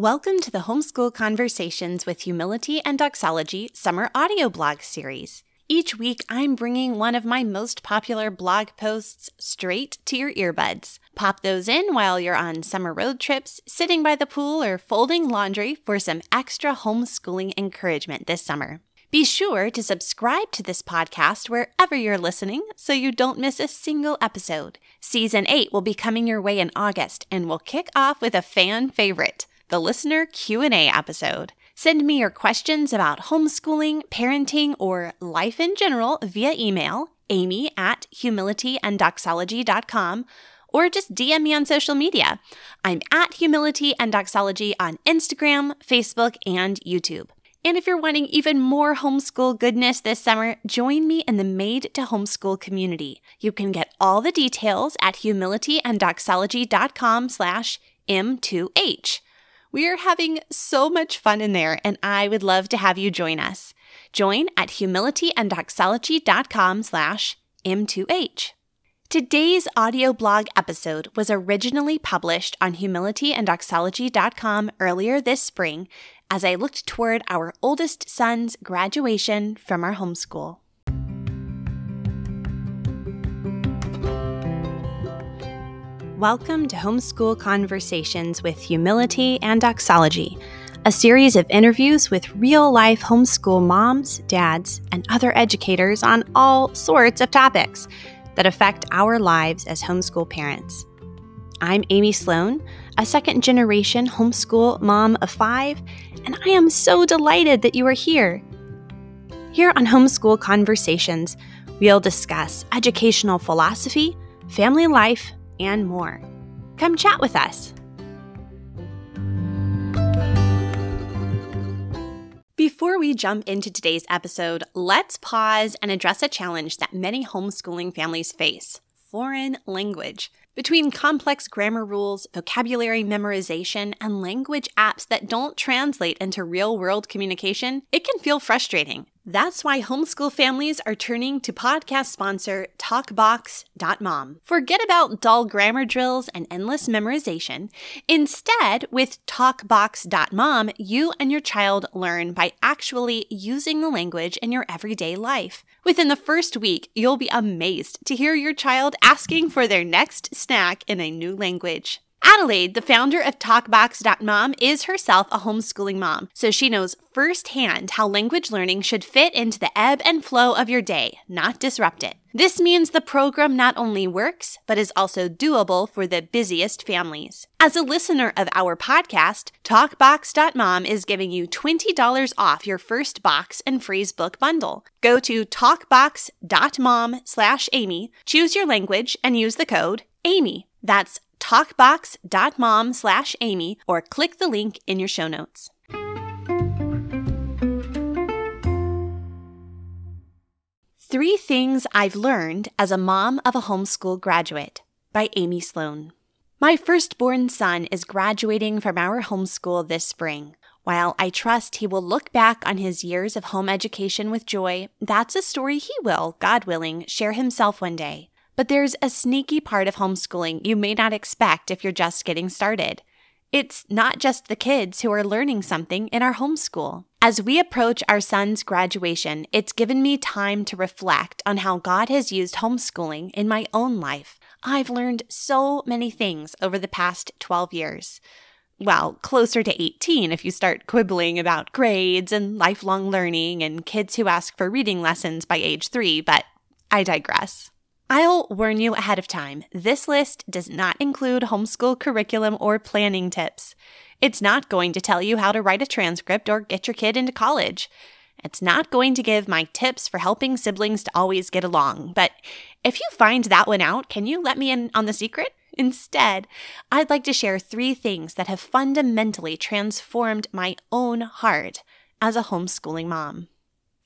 Welcome to the Homeschool Conversations with Humility and Doxology Summer Audio Blog Series. Each week, I'm bringing one of my most popular blog posts straight to your earbuds. Pop those in while you're on summer road trips, sitting by the pool, or folding laundry for some extra homeschooling encouragement this summer. Be sure to subscribe to this podcast wherever you're listening so you don't miss a single episode. Season 8 will be coming your way in August and will kick off with a fan favorite the listener Q&A episode. Send me your questions about homeschooling, parenting, or life in general via email, amy at humilityanddoxology.com, or just DM me on social media. I'm at Humility and Doxology on Instagram, Facebook, and YouTube. And if you're wanting even more homeschool goodness this summer, join me in the Made to Homeschool community. You can get all the details at humilityanddoxology.com slash M2H. We are having so much fun in there, and I would love to have you join us. Join at humilityanddoxology.com slash M2H. Today's audio blog episode was originally published on humilityanddoxology.com earlier this spring as I looked toward our oldest son's graduation from our homeschool. Welcome to Homeschool Conversations with Humility and Doxology, a series of interviews with real life homeschool moms, dads, and other educators on all sorts of topics that affect our lives as homeschool parents. I'm Amy Sloan, a second generation homeschool mom of five, and I am so delighted that you are here. Here on Homeschool Conversations, we'll discuss educational philosophy, family life, and more. Come chat with us. Before we jump into today's episode, let's pause and address a challenge that many homeschooling families face foreign language. Between complex grammar rules, vocabulary memorization, and language apps that don't translate into real world communication, it can feel frustrating. That's why homeschool families are turning to podcast sponsor TalkBox.mom. Forget about dull grammar drills and endless memorization. Instead, with TalkBox.mom, you and your child learn by actually using the language in your everyday life. Within the first week, you'll be amazed to hear your child asking for their next snack in a new language. Adelaide, the founder of TalkBox.mom, is herself a homeschooling mom, so she knows firsthand how language learning should fit into the ebb and flow of your day, not disrupt it. This means the program not only works, but is also doable for the busiest families. As a listener of our podcast, TalkBox.mom is giving you $20 off your first box and phrase book bundle. Go to TalkBox.mom slash Amy, choose your language, and use the code AMY. That's talkbox.mom slash Amy or click the link in your show notes. Three Things I've Learned as a Mom of a Homeschool Graduate by Amy Sloan. My firstborn son is graduating from our homeschool this spring. While I trust he will look back on his years of home education with joy, that's a story he will, God willing, share himself one day. But there's a sneaky part of homeschooling you may not expect if you're just getting started. It's not just the kids who are learning something in our homeschool. As we approach our son's graduation, it's given me time to reflect on how God has used homeschooling in my own life. I've learned so many things over the past 12 years. Well, closer to 18 if you start quibbling about grades and lifelong learning and kids who ask for reading lessons by age three, but I digress. I'll warn you ahead of time this list does not include homeschool curriculum or planning tips. It's not going to tell you how to write a transcript or get your kid into college. It's not going to give my tips for helping siblings to always get along. But if you find that one out, can you let me in on the secret? Instead, I'd like to share three things that have fundamentally transformed my own heart as a homeschooling mom.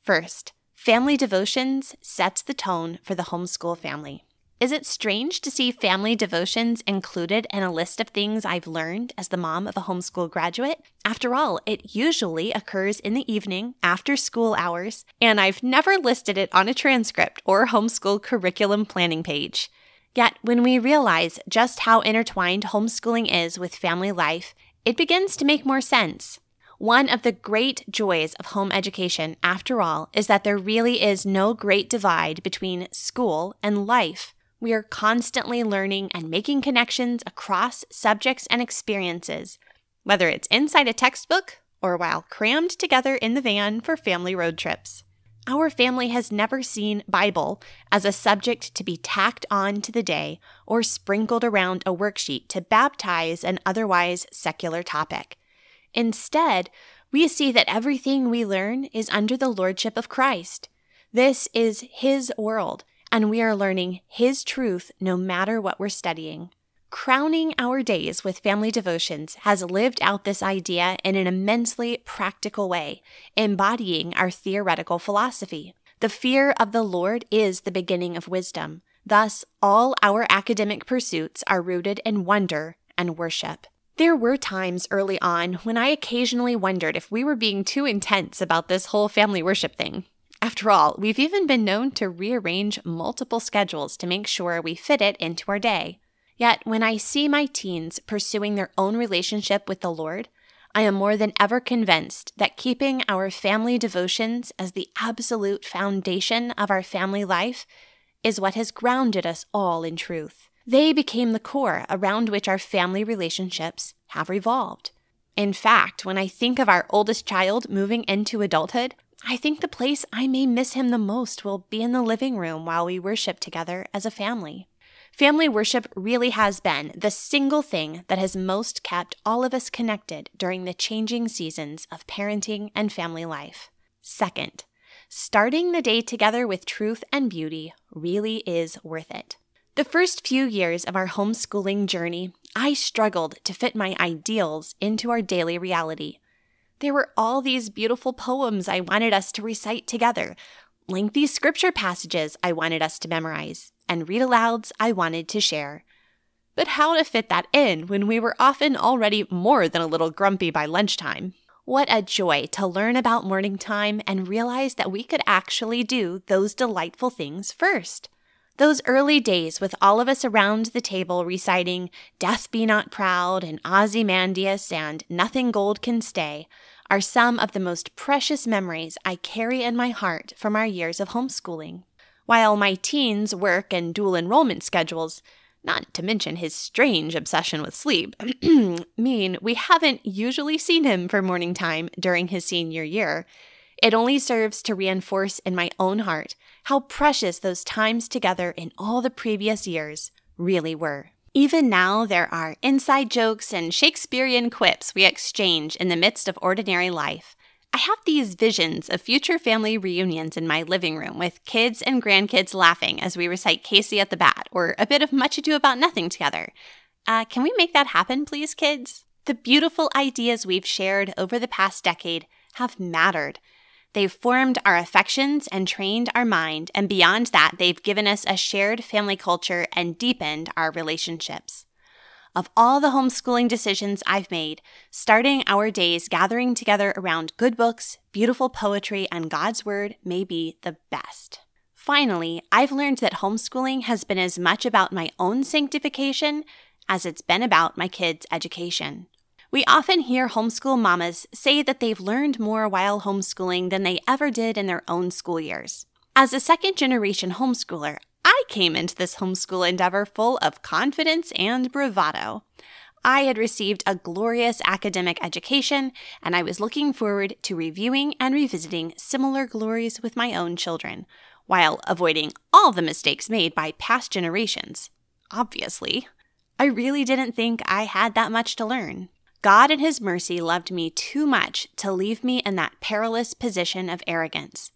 First, Family devotions sets the tone for the homeschool family. Is it strange to see family devotions included in a list of things I've learned as the mom of a homeschool graduate? After all, it usually occurs in the evening after school hours, and I've never listed it on a transcript or homeschool curriculum planning page. Yet, when we realize just how intertwined homeschooling is with family life, it begins to make more sense. One of the great joys of home education, after all, is that there really is no great divide between school and life. We are constantly learning and making connections across subjects and experiences, whether it's inside a textbook or while crammed together in the van for family road trips. Our family has never seen Bible as a subject to be tacked on to the day or sprinkled around a worksheet to baptize an otherwise secular topic. Instead, we see that everything we learn is under the lordship of Christ. This is His world, and we are learning His truth no matter what we're studying. Crowning our days with family devotions has lived out this idea in an immensely practical way, embodying our theoretical philosophy. The fear of the Lord is the beginning of wisdom. Thus, all our academic pursuits are rooted in wonder and worship. There were times early on when I occasionally wondered if we were being too intense about this whole family worship thing. After all, we've even been known to rearrange multiple schedules to make sure we fit it into our day. Yet, when I see my teens pursuing their own relationship with the Lord, I am more than ever convinced that keeping our family devotions as the absolute foundation of our family life is what has grounded us all in truth. They became the core around which our family relationships have revolved. In fact, when I think of our oldest child moving into adulthood, I think the place I may miss him the most will be in the living room while we worship together as a family. Family worship really has been the single thing that has most kept all of us connected during the changing seasons of parenting and family life. Second, starting the day together with truth and beauty really is worth it. The first few years of our homeschooling journey, I struggled to fit my ideals into our daily reality. There were all these beautiful poems I wanted us to recite together, lengthy scripture passages I wanted us to memorize, and read alouds I wanted to share. But how to fit that in when we were often already more than a little grumpy by lunchtime? What a joy to learn about morning time and realize that we could actually do those delightful things first. Those early days with all of us around the table reciting Death Be Not Proud and Ozymandias and Nothing Gold Can Stay are some of the most precious memories I carry in my heart from our years of homeschooling. While my teens' work and dual enrollment schedules, not to mention his strange obsession with sleep, mean we haven't usually seen him for morning time during his senior year, it only serves to reinforce in my own heart how precious those times together in all the previous years really were. Even now, there are inside jokes and Shakespearean quips we exchange in the midst of ordinary life. I have these visions of future family reunions in my living room with kids and grandkids laughing as we recite Casey at the Bat or a bit of Much Ado About Nothing together. Uh, can we make that happen, please, kids? The beautiful ideas we've shared over the past decade have mattered. They've formed our affections and trained our mind, and beyond that, they've given us a shared family culture and deepened our relationships. Of all the homeschooling decisions I've made, starting our days gathering together around good books, beautiful poetry, and God's Word may be the best. Finally, I've learned that homeschooling has been as much about my own sanctification as it's been about my kids' education. We often hear homeschool mamas say that they've learned more while homeschooling than they ever did in their own school years. As a second generation homeschooler, I came into this homeschool endeavor full of confidence and bravado. I had received a glorious academic education, and I was looking forward to reviewing and revisiting similar glories with my own children, while avoiding all the mistakes made by past generations. Obviously. I really didn't think I had that much to learn. God in His mercy loved me too much to leave me in that perilous position of arrogance.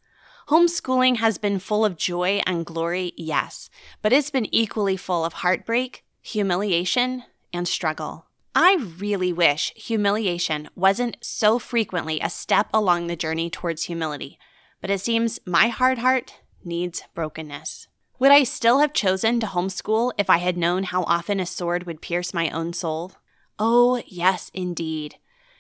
Homeschooling has been full of joy and glory, yes, but it's been equally full of heartbreak, humiliation, and struggle. I really wish humiliation wasn't so frequently a step along the journey towards humility, but it seems my hard heart needs brokenness. Would I still have chosen to homeschool if I had known how often a sword would pierce my own soul? Oh, yes, indeed.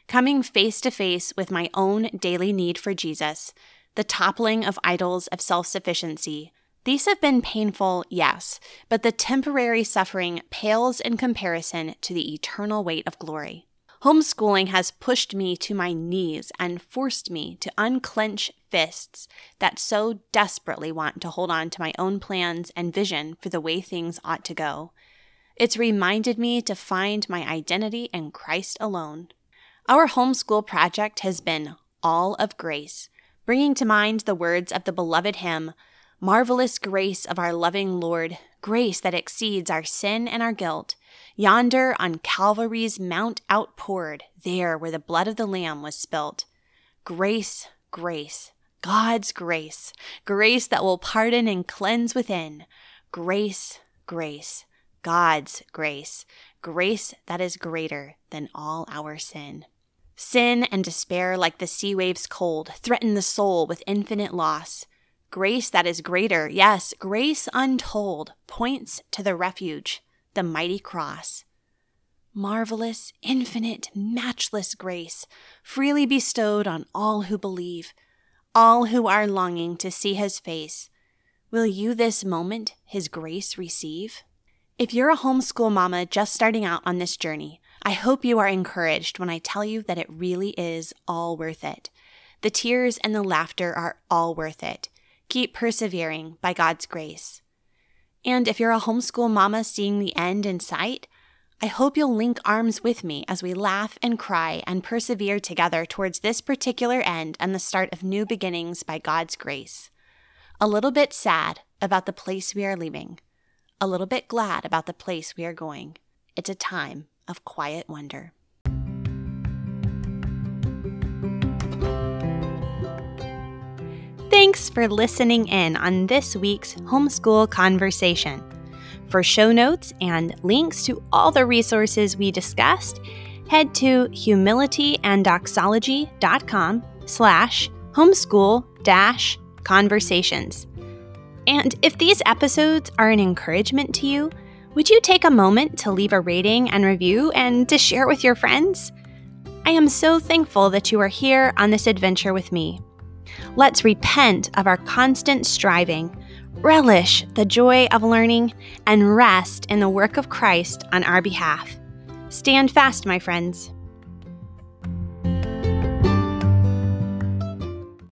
Coming face to face with my own daily need for Jesus, the toppling of idols of self sufficiency, these have been painful, yes, but the temporary suffering pales in comparison to the eternal weight of glory. Homeschooling has pushed me to my knees and forced me to unclench fists that so desperately want to hold on to my own plans and vision for the way things ought to go. It's reminded me to find my identity in Christ alone. Our homeschool project has been all of grace, bringing to mind the words of the beloved hymn, Marvelous grace of our loving Lord, grace that exceeds our sin and our guilt, yonder on Calvary's mount outpoured, there where the blood of the Lamb was spilt. Grace, grace, God's grace, grace that will pardon and cleanse within. Grace, grace, God's grace, grace that is greater than all our sin. Sin and despair, like the sea waves cold, threaten the soul with infinite loss. Grace that is greater, yes, grace untold, points to the refuge, the mighty cross. Marvelous, infinite, matchless grace, freely bestowed on all who believe, all who are longing to see his face. Will you this moment his grace receive? If you're a homeschool mama just starting out on this journey, I hope you are encouraged when I tell you that it really is all worth it. The tears and the laughter are all worth it. Keep persevering by God's grace. And if you're a homeschool mama seeing the end in sight, I hope you'll link arms with me as we laugh and cry and persevere together towards this particular end and the start of new beginnings by God's grace. A little bit sad about the place we are leaving, a little bit glad about the place we are going. It's a time of quiet wonder. Thanks for listening in on this week's Homeschool Conversation. For show notes and links to all the resources we discussed, head to humilityanddoxology.com slash homeschool dash conversations. And if these episodes are an encouragement to you, would you take a moment to leave a rating and review and to share it with your friends? I am so thankful that you are here on this adventure with me. Let's repent of our constant striving, relish the joy of learning, and rest in the work of Christ on our behalf. Stand fast, my friends.